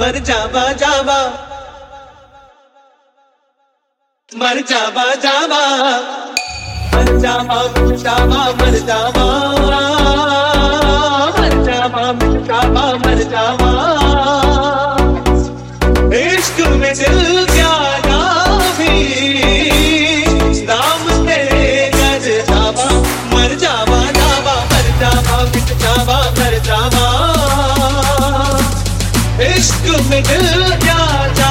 मर जावा जावा। मर जावा जावा। मर जावा जावा, मर जावा। मर जावा जावा, मर जावा। इश्क में दिल मर जावा मर जावा मर जावा। इश्क में दिल क्या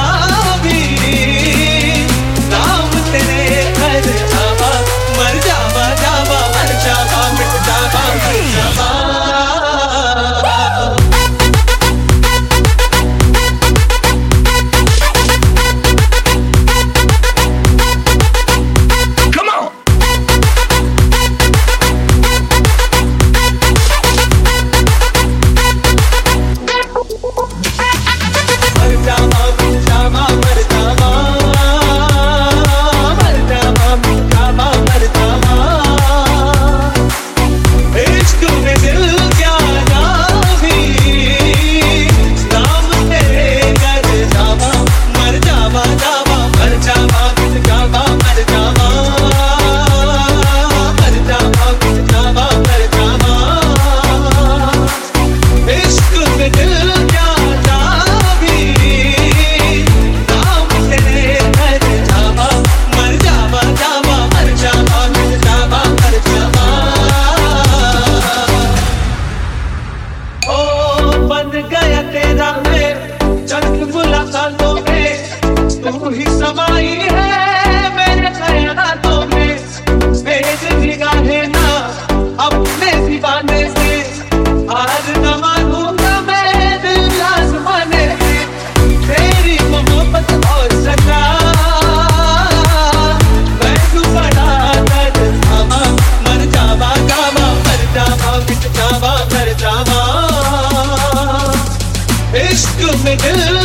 dil